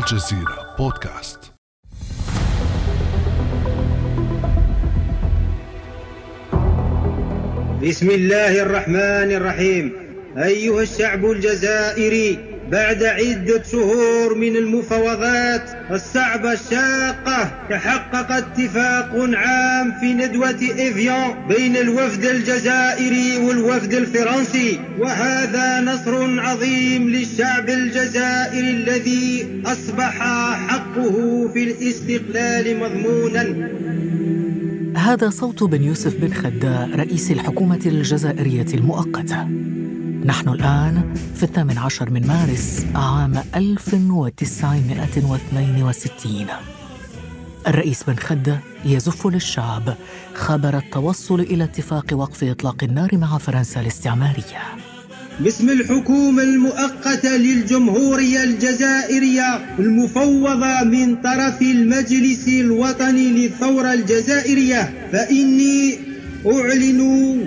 الجزيرة بودكاست. بسم الله الرحمن الرحيم. أيها الشعب الجزائري بعد عدة شهور من المفاوضات الصعبة الشاقة تحقق اتفاق عام في ندوة إفيون بين الوفد الجزائري والوفد الفرنسي. وهذا نصر عظيم للشعب الجزائري الذي أصبح حقه في الاستقلال مضمونا. هذا صوت بن يوسف بن خداء رئيس الحكومة الجزائرية المؤقتة. نحن الآن في الثامن عشر من مارس عام 1962 الرئيس بن خدة يزف للشعب خبر التوصل إلى اتفاق وقف إطلاق النار مع فرنسا الاستعمارية. باسم الحكومة المؤقتة للجمهورية الجزائرية المفوضة من طرف المجلس الوطني للثورة الجزائرية فإني أعلن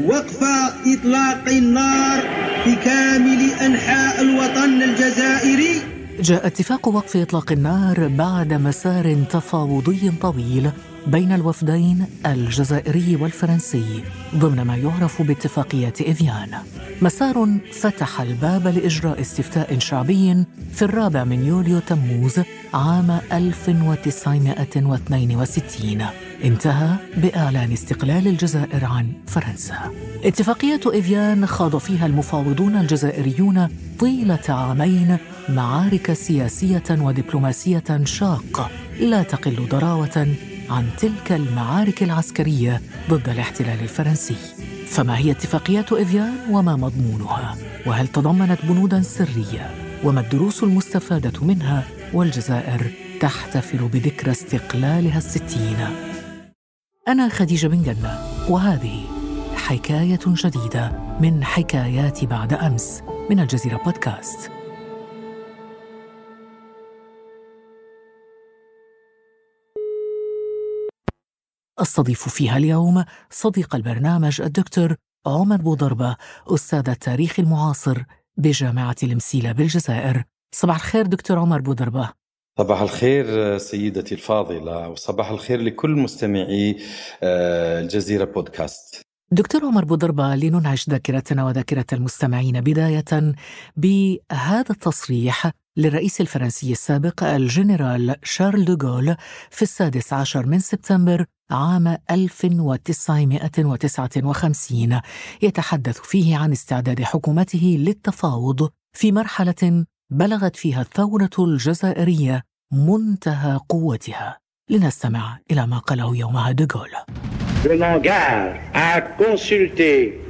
وقف إطلاق النار في كامل أنحاء الوطن الجزائري. جاء اتفاق وقف إطلاق النار بعد مسار تفاوضي طويل بين الوفدين الجزائري والفرنسي ضمن ما يعرف باتفاقية إفيان. مسار فتح الباب لإجراء استفتاء شعبي في الرابع من يوليو تموز عام 1962 انتهى بإعلان استقلال الجزائر عن فرنسا. اتفاقية إفيان خاض فيها المفاوضون الجزائريون طيلة عامين معارك سياسية ودبلوماسية شاقة لا تقل ضراوة عن تلك المعارك العسكرية ضد الاحتلال الفرنسي. فما هي اتفاقيات إفيان وما مضمونها؟ وهل تضمنت بنودا سرية؟ وما الدروس المستفادة منها؟ والجزائر تحتفل بذكرى استقلالها الستين. أنا خديجة بن جنة وهذه حكاية جديدة من حكايات بعد أمس من الجزيرة بودكاست. أستضيف فيها اليوم صديق البرنامج الدكتور عمر بوضربة أستاذ التاريخ المعاصر بجامعة المسيلة بالجزائر. صباح الخير دكتور عمر بوضربة صباح الخير سيدتي الفاضلة وصباح الخير لكل مستمعي الجزيرة بودكاست. دكتور عمر بوضربة لننعش ذاكرتنا وذاكرة المستمعين. بداية بهذا التصريح للرئيس الفرنسي السابق الجنرال شارل دوغول في السادس عشر من سبتمبر عام 1959 يتحدث فيه عن استعداد حكومته للتفاوض في مرحلة بلغت فيها الثورة الجزائرية منتهى قوتها. لنستمع إلى ما قاله يومها دوغول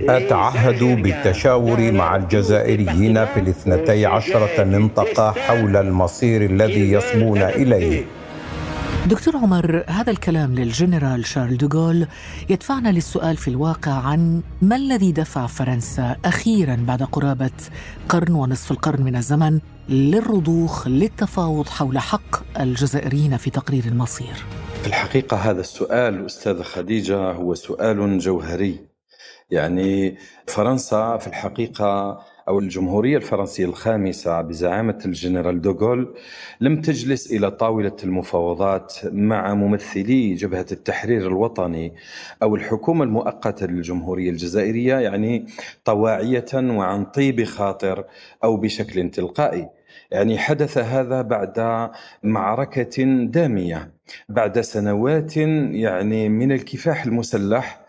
أتعهد بالتشاور مع الجزائريين في الاثنتي عشرة منطقة حول المصير الذي يصبون إليه. دكتور عمر هذا الكلام للجنرال شارل دوغول يدفعنا للسؤال في الواقع عن ما الذي دفع فرنسا أخيرا بعد قرابة قرن ونصف القرن من الزمن للرضوخ للتفاوض حول حق الجزائريين في تقرير المصير. في الحقيقة هذا السؤال أستاذة خديجة هو سؤال جوهري. يعني فرنسا في الحقيقة أو الجمهورية الفرنسية الخامسة بزعامة الجنرال دوغول لم تجلس إلى طاولة المفاوضات مع ممثلي جبهة التحرير الوطني أو الحكومة المؤقتة للجمهورية الجزائرية يعني طواعية وعن طيب خاطر أو بشكل تلقائي. يعني حدث هذا بعد معركة دامية بعد سنوات يعني من الكفاح المسلح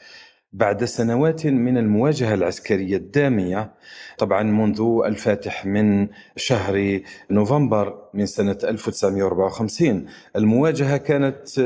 بعد سنوات من المواجهة العسكرية الدامية طبعا منذ الفاتح من شهر نوفمبر من سنة 1954 المواجهة كانت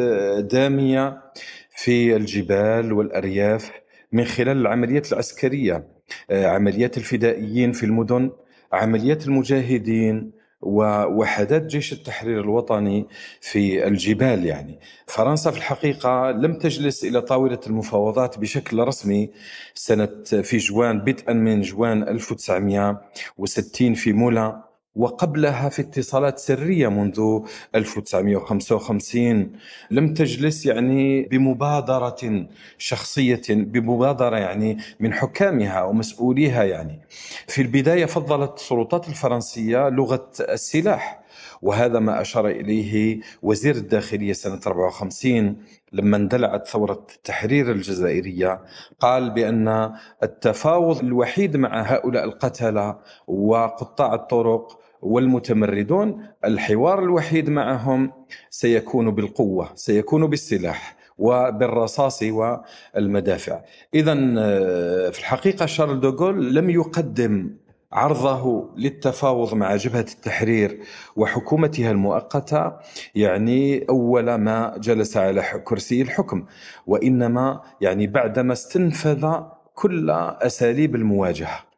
دامية في الجبال والأرياف من خلال العمليات العسكرية عمليات الفدائيين في المدن عمليات المجاهدين ووحدات جيش التحرير الوطني في الجبال يعني. فرنسا في الحقيقة لم تجلس إلى طاولة المفاوضات بشكل رسمي سنة في جوان بدءا من جوان 1960 في مولا. وقبلها في اتصالات سرية منذ 1955 لم تجلس يعني بمبادرة شخصية بمبادرة يعني من حكامها ومسؤوليها يعني. في البداية فضلت السلطات الفرنسية لغة السلاح. وهذا ما أشار إليه وزير الداخلية سنة 54 لما اندلعت ثورة التحرير الجزائرية. قال بأن التفاوض الوحيد مع هؤلاء القتلة وقطاع الطرق والمتمردون الحوار الوحيد معهم سيكون بالقوة سيكون بالسلاح وبالرصاص والمدافع. إذا آه، في الحقيقة شارل دوغول لم يقدم عرضه للتفاوض مع جبهة التحرير وحكومتها المؤقتة يعني أول ما جلس على كرسي الحكم وإنما يعني بعدما استنفذ كل أساليب المواجهة.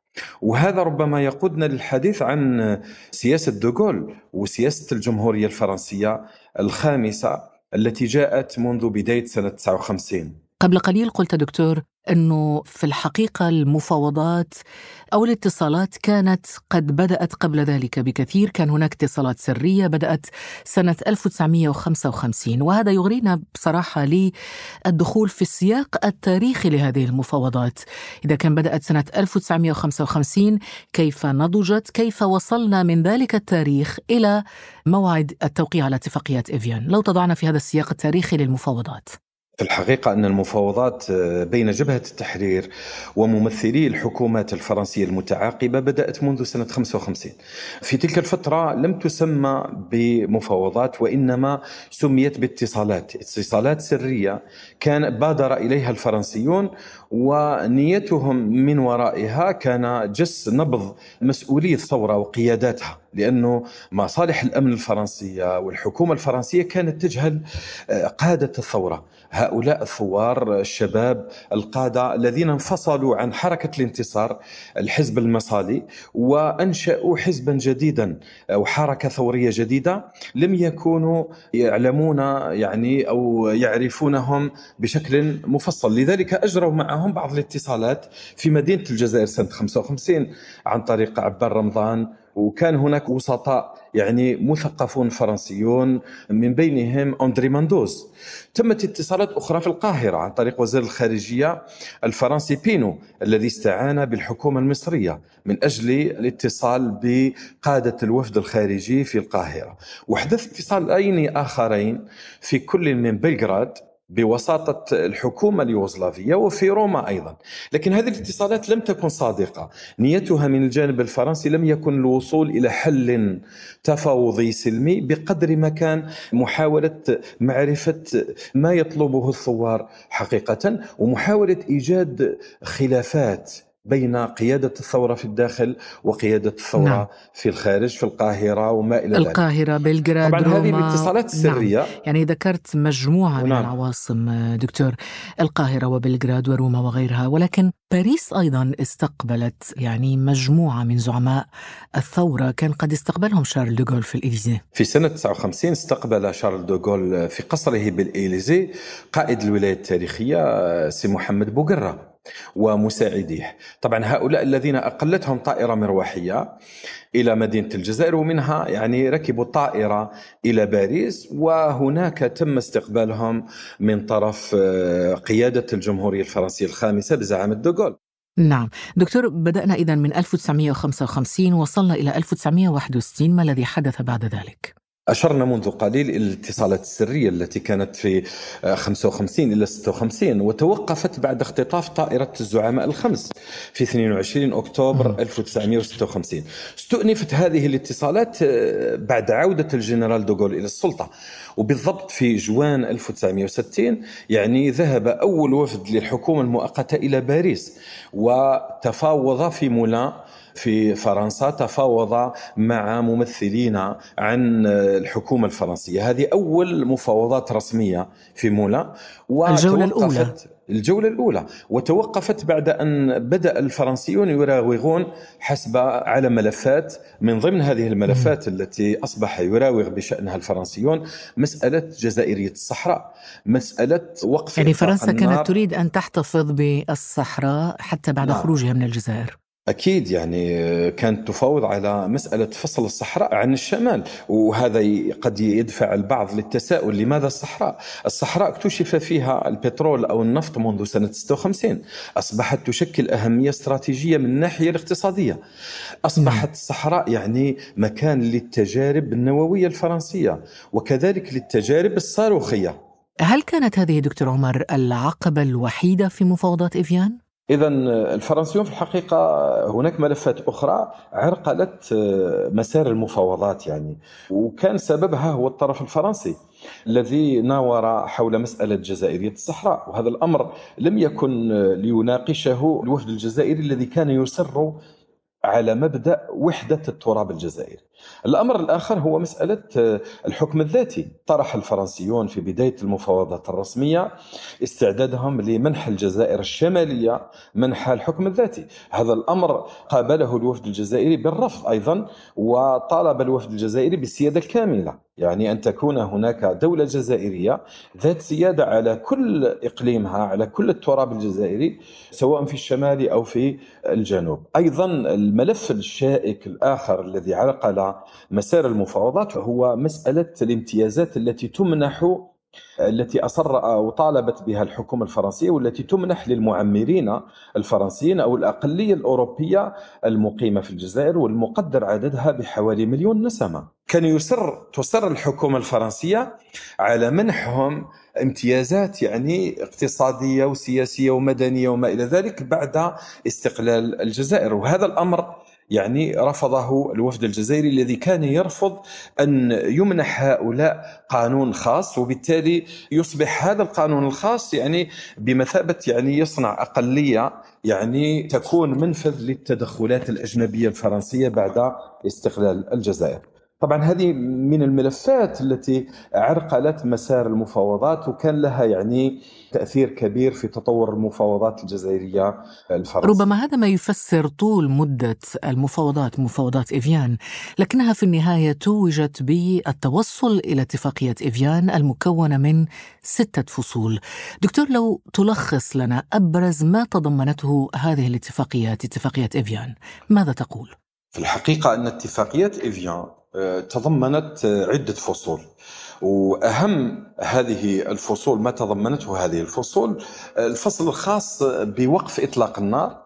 وهذا ربما يقودنا للحديث عن سياسة دوغول وسياسة الجمهورية الفرنسية الخامسة التي جاءت منذ بداية سنة 59 قبل قليل قلت دكتور أنه في الحقيقة المفاوضات أو الاتصالات كانت قد بدأت قبل ذلك بكثير، كان هناك اتصالات سرية بدأت سنة 1955 وهذا يغرينا بصراحة للدخول في السياق التاريخي لهذه المفاوضات. إذا كان بدأت سنة 1955 كيف نضجت؟ كيف وصلنا من ذلك التاريخ إلى موعد التوقيع على اتفاقيه إيفيان؟ لو تضعنا في هذا السياق التاريخي للمفاوضات. في الحقيقة أن المفاوضات آه، بين جبهة التحرير وممثلي الحكومات الفرنسية المتعاقبة بدأت منذ سنة 55 في تلك الفترة لم تسمى بمفاوضات وإنما سميت باتصالات. اتصالات سرية كان بادر إليها الفرنسيون ونيتهم من ورائها كان جس نبض مسؤولي الثورة وقياداتها لأنه مصالح الأمن الفرنسية والحكومة الفرنسية كانت تجهل آه، قادة الثورة. هؤلاء الثوار الشباب القادة الذين انفصلوا عن حركة الانتصار الحزب المصالي وأنشأوا حزبا جديدا أو حركة ثورية جديدة لم يكونوا يعلمون يعني أو يعرفونهم بشكل مفصل. لذلك أجروا معهم بعض الاتصالات في مدينة الجزائر سنة 55 عن طريق عبار رمضان وكان هناك وسطاء يعني مثقفون فرنسيون من بينهم أندري ماندوز. تمت اتصالات أخرى في القاهرة عن طريق وزير الخارجية الفرنسي بينو الذي استعان بالحكومة المصرية من أجل الاتصال بقادة الوفد الخارجي في القاهرة. وحدث اتصالين آخرين في كل من بلغراد بوساطة الحكومة اليوغوسلافية وفي روما أيضا. لكن هذه الاتصالات لم تكن صادقة. نيتها من الجانب الفرنسي لم يكن الوصول إلى حل تفاوضي سلمي بقدر ما كان محاولة معرفة ما يطلبه الثوار حقيقة ومحاولة إيجاد خلافات بين قيادة الثورة في الداخل وقيادة الثورة نعم. في الخارج في القاهرة وما إلى ذلك القاهرة بلغراد طبعا هذه الاتصالات السرية نعم. يعني ذكرت مجموعة نعم. من العواصم دكتور القاهرة وبلغراد وروما وغيرها ولكن باريس أيضا استقبلت يعني مجموعة من زعماء الثورة كان قد استقبلهم شارل دوغول في الإليزي في سنة 59 استقبل شارل دوغول في قصره بالإليزي قائد الولاية التاريخية سي محمد بوقرة ومساعديه. طبعا هؤلاء الذين أقلتهم طائرة مروحية إلى مدينة الجزائر ومنها يعني ركبوا الطائرة إلى باريس وهناك تم استقبالهم من طرف آه، قيادة الجمهورية الفرنسية الخامسة بزعامة دوغول نعم. دكتور بدأنا إذا من 1955 وصلنا إلى 1961 ما الذي حدث بعد ذلك؟ أشرنا منذ قليل إلى الاتصالات السرية التي كانت في 55 إلى 56 وتوقفت بعد اختطاف طائرة الزعماء الخمس في 22 أكتوبر 1956 استؤنفت هذه الاتصالات آه، بعد عودة الجنرال دوغول إلى السلطة. وبالضبط في جوان 1960 يعني ذهب أول وفد للحكومة المؤقتة إلى باريس وتفاوض في مولان في فرنسا تفاوض مع ممثلين عن الحكومة الفرنسية. هذه أول مفاوضات رسمية في مولا الجولة الأولى. الجولة الأولى. وتوقفت بعد أن بدأ الفرنسيون يراوغون حسب على ملفات من ضمن هذه الملفات. التي أصبح يراوغ بشأنها الفرنسيون مسألة جزائرية الصحراء مسألة وقف يعني فرنسا كانت تريد أن تحتفظ بالصحراء حتى بعد نعم. خروجها من الجزائر. أكيد يعني كانت تفاوض على مسألة فصل الصحراء عن الشمال وهذا قد يدفع البعض للتساؤل لماذا الصحراء؟ الصحراء اكتشف فيها البترول أو النفط منذ سنة 56 أصبحت تشكل أهمية استراتيجية من الناحية الاقتصادية أصبحت الصحراء يعني مكان للتجارب النووية الفرنسية وكذلك للتجارب الصاروخية هل كانت هذه دكتور عمر العقبة الوحيدة في مفاوضات إفيان؟ إذا الفرنسيون في الحقيقة هناك ملفات أخرى عرقلت مسار المفاوضات يعني وكان سببها هو الطرف الفرنسي الذي ناور حول مسألة جزائرية الصحراء وهذا الأمر لم يكن ليناقشه الوفد الجزائري الذي كان يصر على مبدأ وحدة التراب الجزائري. الأمر الآخر هو مسألة آه، الحكم الذاتي، طرح الفرنسيون في بداية المفاوضات الرسمية استعدادهم لمنح الجزائر الشمالية منح الحكم الذاتي، هذا الأمر قابله الوفد الجزائري بالرفض أيضا وطالب الوفد الجزائري بالسيادة الكاملة. يعني أن تكون هناك دولة جزائرية ذات سياده على كل إقليمها على كل التراب الجزائري سواء في الشمال أو في الجنوب. أيضا الملف الشائك الآخر الذي علق مسار المفاوضات هو مسألة الامتيازات التي تمنح التي أصر أو طالبت بها الحكومة الفرنسية والتي تمنح للمعمرين الفرنسيين أو الأقلية الأوروبية المقيمة في الجزائر والمقدر عددها بحوالي مليون نسمة كان يصر تصر الحكومة الفرنسية على منحهم امتيازات يعني اقتصادية وسياسية ومدنية وما إلى ذلك بعد استقلال الجزائر وهذا الأمر يعني رفضه الوفد الجزائري الذي كان يرفض أن يمنح هؤلاء قانون خاص وبالتالي يصبح هذا القانون الخاص يعني بمثابة يعني يصنع أقلية يعني تكون منفذ للتدخلات الأجنبية الفرنسية بعد استقلال الجزائر. طبعا هذه من الملفات التي عرقلت مسار المفاوضات وكان لها يعني تأثير كبير في تطور المفاوضات الجزائرية الفرنسية. ربما هذا ما يفسر طول مدة المفاوضات مفاوضات إيفيان، لكنها في النهاية توجت بالتوصل إلى اتفاقية إيفيان المكونة من ستة فصول. دكتور لو تلخص لنا أبرز ما تضمنته هذه الاتفاقيات اتفاقية إيفيان، ماذا تقول؟ في الحقيقة أن اتفاقية إيفيان تضمنت عدة فصول. وأهم هذه الفصول ما تضمنته هذه الفصول الفصل الخاص بوقف إطلاق النار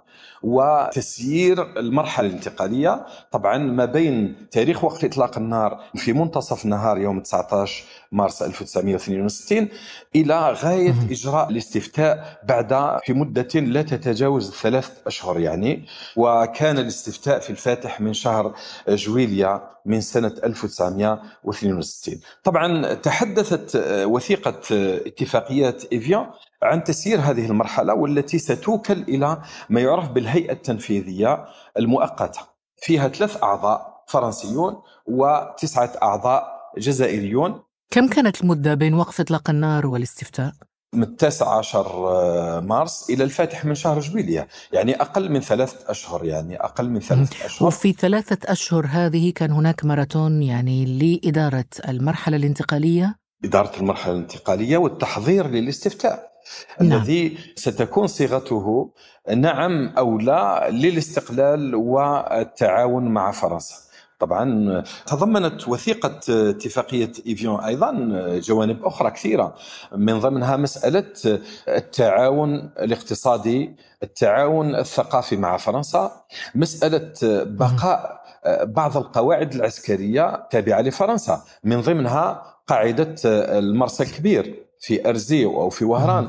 وتسيير المرحلة الانتقالية. طبعا ما بين تاريخ وقف إطلاق النار في منتصف النهار يوم 19 مارس 1962 إلى غاية إجراء الاستفتاء بعد في مدة لا تتجاوز ثلاث أشهر يعني. وكان الاستفتاء في الفاتح من شهر جويليا من سنة 1962 طبعا تحدثت وثيقة اتفاقيات إيفيان عن تسيير هذه المرحلة والتي ستوكل إلى ما يعرف بالهيئة التنفيذية المؤقتة. فيها ثلاث أعضاء فرنسيون وتسعة أعضاء جزائريون. كم كانت المدة بين وقف إطلاق النار والاستفتاء؟ من التاسع عشر آه، مارس إلى الفاتح من شهر جويلية يعني أقل من ثلاثة أشهر يعني أقل من ثلاثة أشهر. وفي ثلاثة أشهر هذه كان هناك ماراثون يعني لإدارة المرحلة الانتقالية؟ إدارة المرحلة الانتقالية والتحضير للاستفتاء. نعم. الذي ستكون صيغته نعم أو لا للاستقلال والتعاون مع فرنسا طبعا تضمنت وثيقة اتفاقية إيفيون أيضا جوانب أخرى كثيرة من ضمنها مسألة التعاون الاقتصادي التعاون الثقافي مع فرنسا مسألة بقاء بعض القواعد العسكرية تابعة لفرنسا من ضمنها قاعدة المرسى الكبير في أرزيو أو في وهران.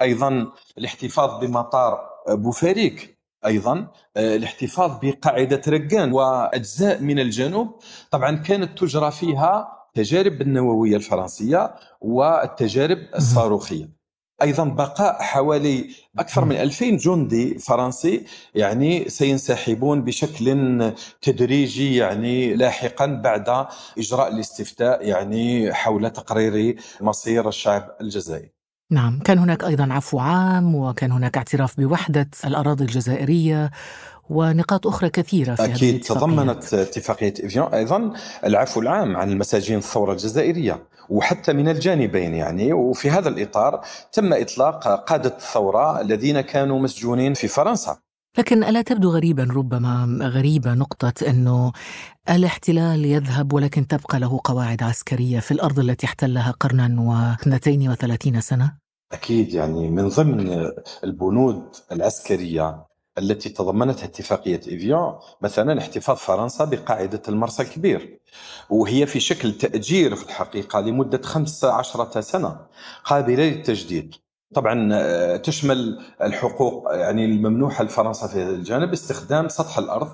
أيضا الاحتفاظ بمطار بوفاريك أيضا آه، الاحتفاظ بقاعدة رقان وأجزاء من الجنوب. طبعا كانت تجرى فيها التجارب النووية الفرنسية والتجارب الصاروخية. أيضا بقاء حوالي أكثر من 2000 جندي فرنسي يعني سينسحبون بشكل تدريجي يعني لاحقا بعد إجراء الاستفتاء يعني حول تقرير مصير الشعب الجزائري. نعم كان هناك أيضا عفو عام وكان هناك اعتراف بوحدة الأراضي الجزائرية ونقاط أخرى كثيرة في أكيد تضمنت اتفاقية إفيون أيضا العفو العام عن المساجين الثورة الجزائرية وحتى من الجانبين يعني. وفي هذا الإطار تم إطلاق قادة الثورة الذين كانوا مسجونين في فرنسا. لكن ألا تبدو غريبا ربما غريبة نقطة أنه الاحتلال يذهب ولكن تبقى له قواعد عسكرية في الأرض التي احتلها قرنا واثنتين وثلاثين سنة؟ أكيد يعني من ضمن البنود العسكرية التي تضمنتها اتفاقية إيفيون مثلا احتفاظ فرنسا بقاعدة المرسى الكبير وهي في شكل تأجير في الحقيقة لمدة 15 سنة قابلة للتجديد طبعا آه، تشمل الحقوق يعني الممنوحة لفرنسا في الجانب استخدام سطح الأرض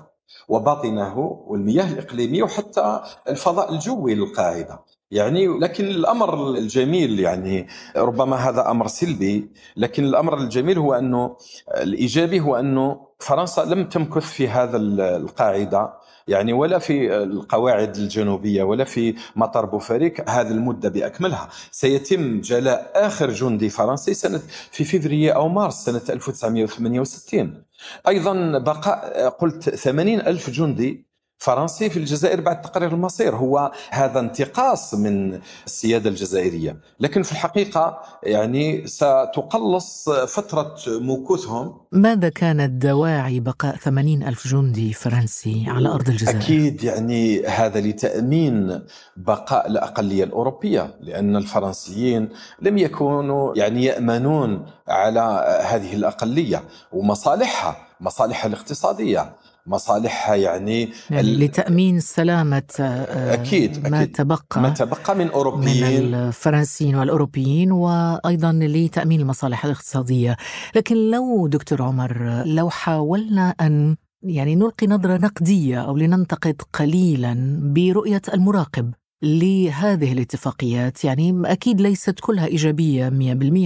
وباطنه والمياه الإقليمية وحتى الفضاء الجوي للقاعدة. يعني لكن الأمر الجميل يعني ربما هذا أمر سلبي لكن الأمر الجميل هو أنه الإيجابي هو أنه فرنسا لم تمكث في هذا القاعدة يعني ولا في القواعد الجنوبية ولا في مطار بوفاريك هذه المدة بأكملها. سيتم جلاء آخر جندي فرنسي سنة في فبراير أو مارس سنة 1968 أيضا بقاء قلت 80 ألف جندي فرنسي في الجزائر بعد تقرير المصير. هو هذا انتقاص من السيادة الجزائرية. لكن في الحقيقة يعني ستقلص فترة مكوثهم ماذا كانت دواعي بقاء 80 ألف جندي فرنسي على أرض الجزائر؟ أكيد يعني هذا لتأمين بقاء الأقلية الأوروبية لأن الفرنسيين لم يكونوا يعني يأمنون على هذه الأقلية ومصالحها مصالحها الاقتصادية. مصالحها يعني, يعني لتأمين سلامة آه، أكيد ما أكيد. تبقى ما تبقى من أوروبيين. من الفرنسيين والأوروبيين وأيضا لتأمين المصالح الاقتصادية. لكن لو دكتور عمر لو حاولنا أن يعني نلقي نظرة نقدية أو لننتقد قليلا برؤية المراقب لهذه الاتفاقيات يعني أكيد ليست كلها إيجابية 100%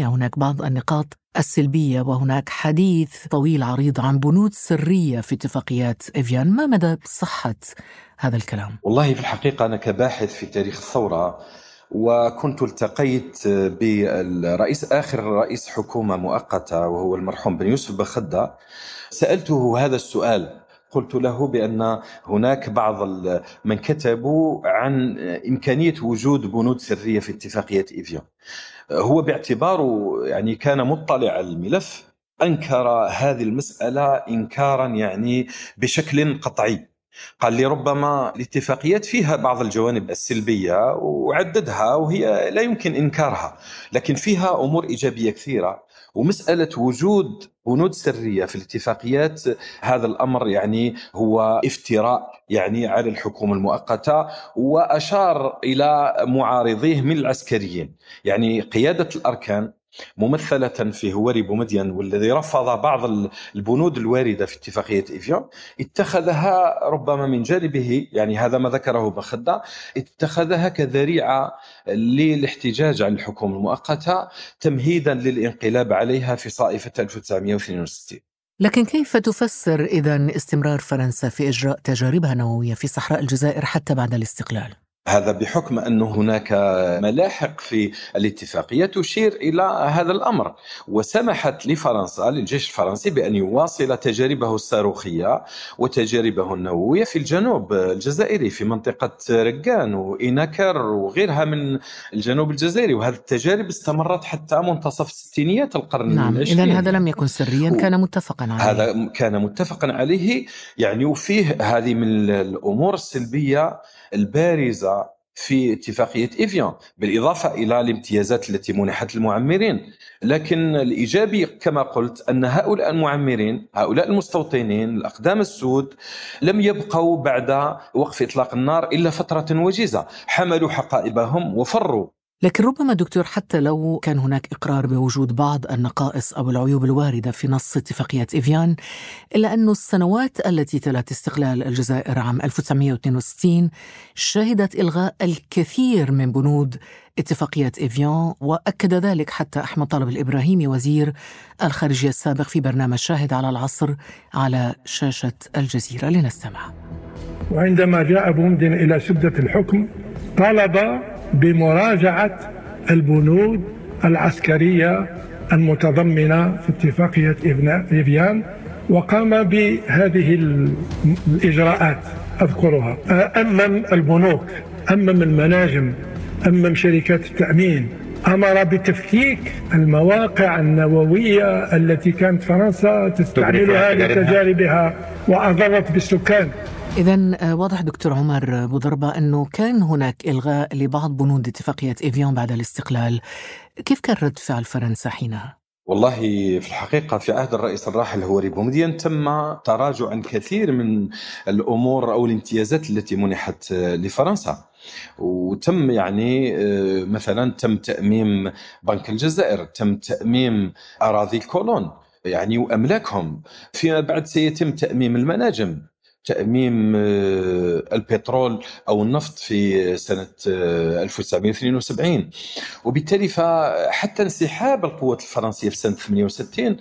هناك بعض النقاط السلبية وهناك حديث طويل عريض عن بنود سرية في اتفاقيات إفيان ما مدى صحة هذا الكلام؟ والله في الحقيقة أنا كباحث في تاريخ الثورة وكنت التقيت بالرئيس آخر رئيس حكومة مؤقتة وهو المرحوم بن يوسف بخدة سألته هذا السؤال قلت له بأن هناك بعض من كتبوا عن إمكانية وجود بنود سرية في اتفاقية إيفيون. هو باعتباره يعني كان مطلع على الملف أنكر هذه المسألة انكارا يعني بشكل قطعي. قال لي ربما الاتفاقيات فيها بعض الجوانب السلبية وعددها وهي لا يمكن إنكارها لكن فيها أمور إيجابية كثيرة. ومسألة وجود بنود سرية في الاتفاقيات هذا الأمر يعني هو افتراء يعني على الحكومة المؤقتة وأشار إلى معارضيه من العسكريين. يعني قيادة الأركان ممثلة في هواري بومدين والذي رفض بعض البنود الواردة في اتفاقية إفيون اتخذها ربما من جانبه يعني هذا ما ذكره بخدة اتخذها كذريعة للاحتجاج على الحكومة المؤقتة تمهيدا للانقلاب عليها في صائفة 1962 لكن كيف تفسر إذا استمرار فرنسا في إجراء تجاربها النووية في صحراء الجزائر حتى بعد الاستقلال؟ هذا بحكم أن هناك ملاحق في الاتفاقية تشير إلى هذا الأمر. وسمحت لفرنسا للجيش الفرنسي بأن يواصل تجاربه الصاروخية وتجاربه النووية في الجنوب الجزائري في منطقة رقان وإناكر وغيرها من الجنوب الجزائري. وهذه التجارب استمرت حتى منتصف الستينيات القرن نعم إذا هذا لم يكن سريا كان متفقا عليه. هذا كان متفقا عليه. يعني وفيه هذه من الأمور السلبية البارزة في اتفاقية إيفيان بالإضافة إلى الامتيازات التي منحت للمعمرين لكن الإيجابي كما قلت أن هؤلاء المعمرين هؤلاء المستوطنين الأقدام السود لم يبقوا بعد وقف إطلاق النار إلا فترة وجيزة. حملوا حقائبهم وفروا. لكن ربما دكتور حتى لو كان هناك إقرار بوجود بعض النقائص أو العيوب الواردة في نص اتفاقية إفيان إلا أن السنوات التي تلت استقلال الجزائر عام 1962 شهدت إلغاء الكثير من بنود اتفاقية إفيان وأكد ذلك حتى أحمد طالب الإبراهيمي وزير الخارجية السابق في برنامج شاهد على العصر على شاشة الجزيرة. لنستمع. وعندما جاء بومدين إلى سدة الحكم طلب بمراجعة البنود العسكرية المتضمنة في اتفاقية إفيان وقام بهذه الإجراءات. أذكرها. أمم البنوك أمم المناجم أمم شركات التأمين أمر بتفكيك المواقع النووية التي كانت فرنسا تستعملها لتجاربها واضرت بالسكان. إذا آه، واضح دكتور عمر بوضربة أنه كان هناك إلغاء لبعض بنود اتفاقية إيفيان بعد الاستقلال. كيف كان رد فعل فرنسا حينها؟ والله في الحقيقة في عهد الرئيس الراحل هوري بومدين تم تراجع عن كثير من الأمور أو الامتيازات التي منحت لفرنسا. وتم يعني آه، مثلا تم تأميم بنك الجزائر تم تأميم أراضي الكولون يعني وأملاكهم. فيما بعد سيتم تأميم المناجم. تأميم آه، البترول أو النفط في سنة 1972 آه، وبالتالي فحتى انسحاب القوات الفرنسية في سنة 68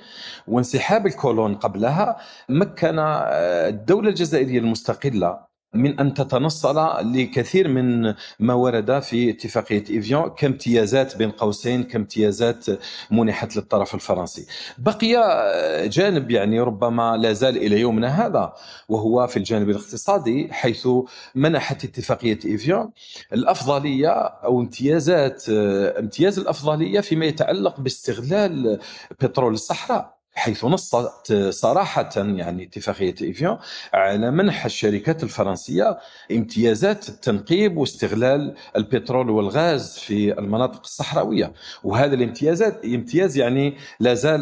وانسحاب الكولون قبلها مكن الدولة الجزائرية المستقلة من أن تتنصل لكثير من ما ورد في اتفاقيه إيفيون كامتيازات بين قوسين كامتيازات منحت للطرف الفرنسي. بقي جانب يعني ربما لا زال إلى يومنا هذا وهو في الجانب الاقتصادي حيث منحت اتفاقية إيفيان الأفضلية أو امتيازات امتياز الأفضلية فيما يتعلق باستغلال بترول الصحراء حيث نصت صراحة يعني اتفاقية إيفيان على منح الشركات الفرنسية امتيازات التنقيب واستغلال البترول والغاز في المناطق الصحراوية. وهذا الامتيازات امتياز يعني لا زال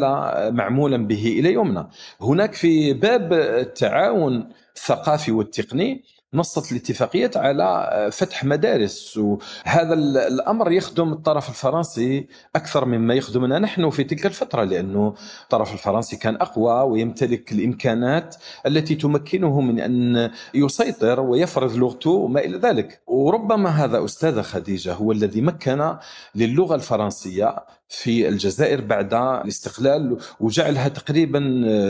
معمولا به إلى يومنا. هناك في باب التعاون الثقافي والتقني نصت الاتفاقية على فتح مدارس. وهذا الأمر يخدم الطرف الفرنسي أكثر مما يخدمنا نحن في تلك الفترة لأنه الطرف الفرنسي كان أقوى ويمتلك الإمكانات التي تمكنه من أن يسيطر ويفرض لغته وما إلى ذلك. وربما هذا أستاذة خديجة هو الذي مكن للغة الفرنسية في الجزائر بعد الاستقلال وجعلها تقريبا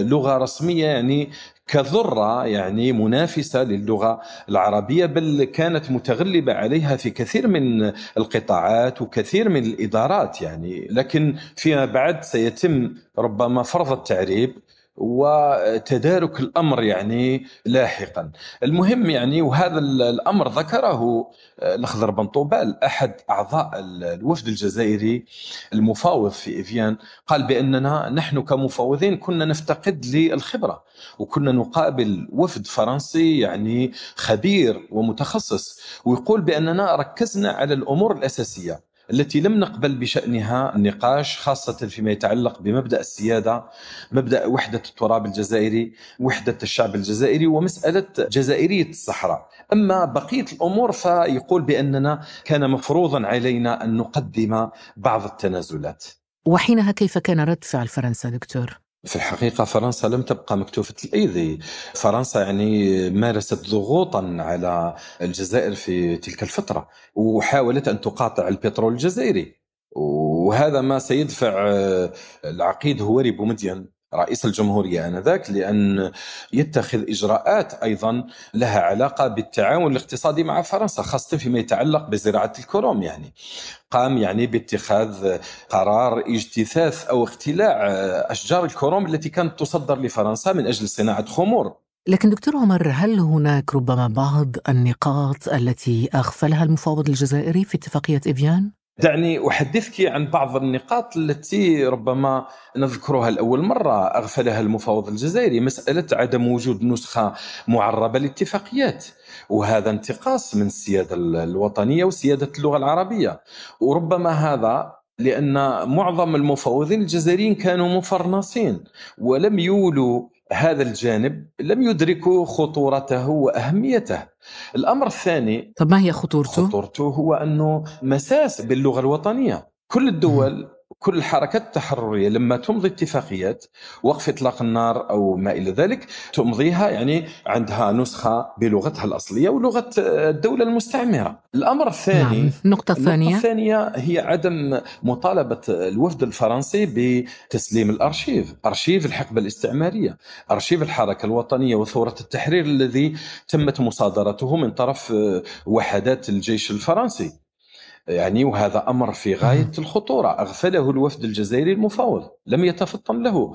لغة رسمية يعني كذرة يعني منافسة للغة العربية بل كانت متغلبة عليها في كثير من القطاعات وكثير من الإدارات يعني. لكن فيما بعد سيتم ربما فرض التعريب وتدارك الأمر يعني لاحقا. المهم يعني وهذا الأمر ذكره الأخضر بن طوبال أحد أعضاء الوفد الجزائري المفاوض في إفيان قال بأننا نحن كمفاوضين كنا نفتقد للخبرة وكنا نقابل وفد فرنسي يعني خبير ومتخصص ويقول بأننا ركزنا على الأمور الأساسية التي لم نقبل بشأنها النقاش خاصة فيما يتعلق بمبدأ السيادة مبدأ وحدة التراب الجزائري وحدة الشعب الجزائري ومسألة جزائرية الصحراء أما بقية الأمور فيقول بأننا كان مفروضا علينا أن نقدم بعض التنازلات وحينها كيف كان رد فعل فرنسا دكتور؟ في الحقيقة فرنسا لم تبقى مكتوفة الأيدي. فرنسا يعني مارست ضغوطا على الجزائر في تلك الفترة وحاولت أن تقاطع البترول الجزائري. وهذا ما سيدفع العقيد هوري بومدين رئيس الجمهورية آنذاك لأن يتخذ إجراءات أيضا لها علاقة بالتعاون الاقتصادي مع فرنسا خاصة فيما يتعلق بزراعة الكروم يعني قام يعني باتخاذ قرار اجتثاث أو اختلاع أشجار الكروم التي كانت تصدر لفرنسا من أجل صناعة خمور لكن دكتور عمر هل هناك ربما بعض النقاط التي أغفلها المفاوض الجزائري في اتفاقية إفيان؟ دعني أحدثك عن بعض النقاط التي ربما نذكرها لأول مرة أغفلها المفاوض الجزائري مسألة عدم وجود نسخة معربة للاتفاقيات وهذا انتقاص من السيادة الوطنية وسيادة اللغة العربية. وربما هذا لأن معظم المفاوضين الجزائريين كانوا مفرنصين ولم يولوا هذا الجانب لم يدركوا خطورته وأهميته. الأمر الثاني طب ما هي خطورته؟ خطورته هو أنه مساس باللغة الوطنية. كل الدول كل الحركات التحررية لما تمضي اتفاقيات وقف إطلاق النار أو ما إلى ذلك تمضيها يعني عندها نسخة بلغتها الأصلية ولغة الدولة المستعمرة. الأمر الثاني نعم. النقطة الثانية النقطه الثانية هي عدم مطالبة الوفد الفرنسي بتسليم الأرشيف، أرشيف الحقبة الاستعمارية، أرشيف الحركة الوطنية وثورة التحرير الذي تمت مصادرته من طرف وحدات الجيش الفرنسي. يعني وهذا أمر في غاية الخطورة. أغفله الوفد الجزائري المفاوض. لم يتفطن له.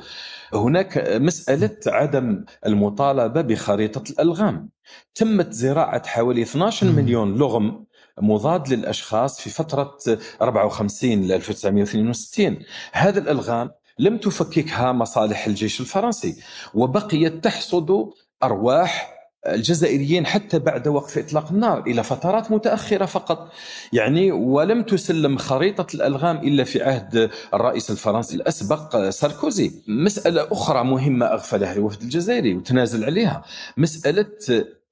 هناك مسألة عدم المطالبة بخريطة الألغام. تمت زراعة حوالي 12 مليون لغم مضاد للأشخاص في فترة 54 ل 1962 هذا الألغام لم تفككها مصالح الجيش الفرنسي وبقيت تحصد أرواح الجزائريين حتى بعد وقف إطلاق النار إلى فترات متأخرة فقط. يعني ولم تسلم خريطة الألغام إلا في عهد الرئيس الفرنسي الأسبق ساركوزي. مسألة أخرى مهمة اغفلها الوفد الجزائري وتنازل عليها. مسألة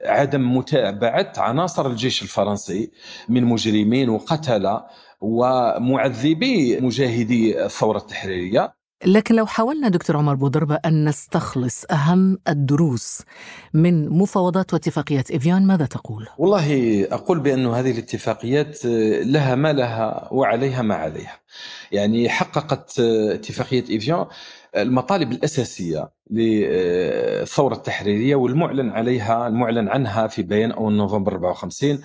عدم متابعة عناصر الجيش الفرنسي من مجرمين وقتلة ومعذبي مجاهدي الثورة التحريرية. لكن لو حاولنا دكتور عمر بوضربة أن نستخلص أهم الدروس من مفاوضات واتفاقيات إفيان ماذا تقول؟ والله أقول بأن هذه الاتفاقيات لها ما لها وعليها ما عليها يعني حققت اتفاقية إفيان المطالب الأساسية للثورة التحريرية والمعلن عليها المعلن عنها في بيان أول نوفمبر 54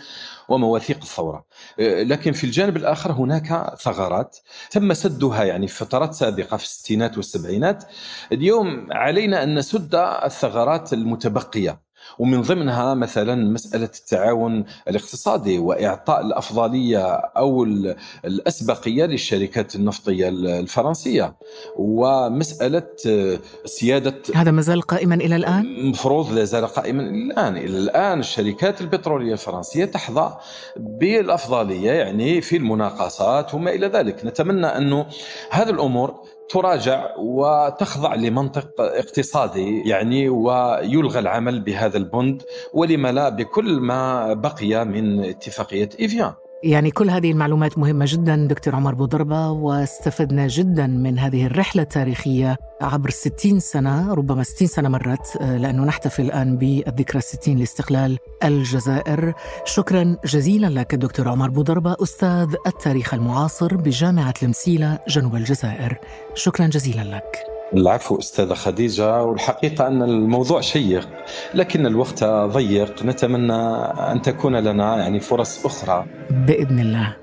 ومواثيق الثورة. لكن في الجانب الآخر هناك ثغرات. تم سدها يعني في فترات سابقة في الستينات والسبعينات. اليوم علينا أن نسد الثغرات المتبقية. ومن ضمنها مثلا مسألة التعاون الاقتصادي وإعطاء الأفضلية أو الأسبقية للشركات النفطية الفرنسية ومسألة سيادة هذا ما زال قائما إلى الآن؟ مفروض لا زال قائما إلى الآن إلى الآن الشركات البترولية الفرنسية تحظى بالأفضلية يعني في المناقصات وما إلى ذلك نتمنى أنه هذه الأمور تراجع وتخضع لمنطق اقتصادي يعني ويلغى العمل بهذا البند ولما لا بكل ما بقي من اتفاقية إيفيان. يعني كل هذه المعلومات مهمة جدا دكتور عمر بوضربة واستفدنا جدا من هذه الرحلة التاريخية عبر 60 سنة ربما 60 سنة مرت آه، لأنه نحتفل الآن بالذكرى 60 لاستقلال الجزائر. شكرا جزيلا لك دكتور عمر بوضربة أستاذ التاريخ المعاصر بجامعة المسيلة جنوب الجزائر. شكرا جزيلا لك. العفو أستاذة خديجة والحقيقة أن الموضوع شيق لكن الوقت ضيق. نتمنى أن تكون لنا يعني فرص أخرى. بإذن الله.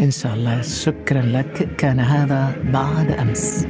إن شاء الله. شكرا لك. كان هذا بعد أمس.